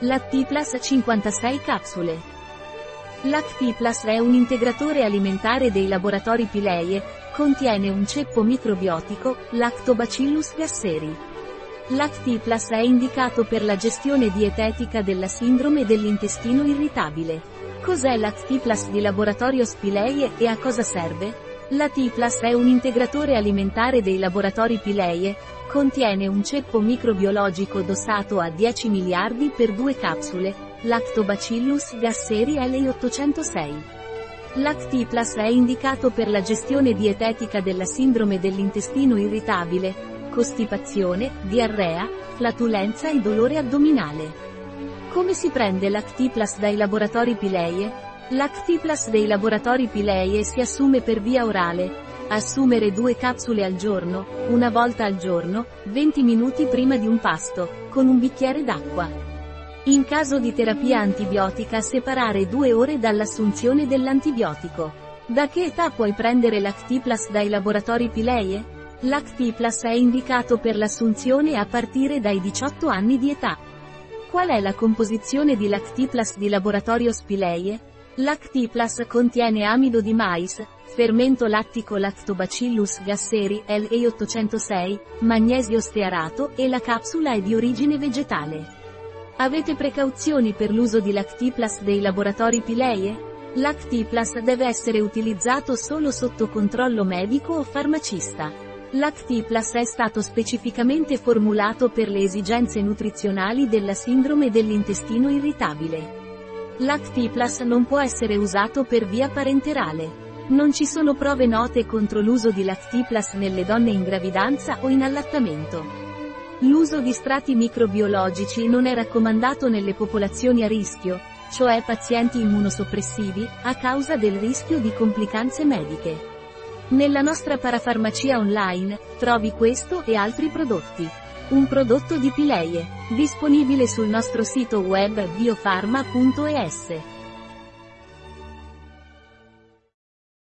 Lactiplas 56 capsule. Lactiplas è un integratore alimentare dei laboratori Pileie, contiene un ceppo microbiotico, Lactobacillus gasseri. Lactiplas è indicato per la gestione dietetica della sindrome dell'intestino irritabile. Cos'è Lactiplas di laboratorio Spileie e a cosa serve? Lactiplas è un integratore alimentare dei laboratori Pileie, Contiene un ceppo microbiologico dosato a 10 miliardi per due capsule, Lactobacillus gasseri L806. Lactiplas è indicato per la gestione dietetica della sindrome dell'intestino irritabile, costipazione, diarrea, flatulenza e dolore addominale. Come si prende Lactiplas dai laboratori Pileie? Lactiplas dei laboratori Pileie si assume per via orale, Assumere due capsule al giorno, una volta al giorno, 20 minuti prima di un pasto, con un bicchiere d'acqua. In caso di terapia antibiotica separare due ore dall'assunzione dell'antibiotico. Da che età puoi prendere Lactiplas dai laboratori Pileie? Lactiplas è indicato per l'assunzione a partire dai 18 anni di età. Qual è la composizione di Lactiplas di laboratorio Spileie? Lactiplas contiene amido di mais, fermento lattico Lactobacillus gasseri LE806, magnesio stearato e la capsula è di origine vegetale. Avete precauzioni per l'uso di Lactiplas dei laboratori Pileie? Lactiplas deve essere utilizzato solo sotto controllo medico o farmacista. Lactiplas è stato specificamente formulato per le esigenze nutrizionali della sindrome dell'intestino irritabile. Lactiplas non può essere usato per via parenterale. Non ci sono prove note contro l'uso di Lactiplas nelle donne in gravidanza o in allattamento. L'uso di strati microbiologici non è raccomandato nelle popolazioni a rischio, cioè pazienti immunosoppressivi, a causa del rischio di complicanze mediche. Nella nostra parafarmacia online, trovi questo e altri prodotti. Un prodotto di Pileie, disponibile sul nostro sito web biofarma.es.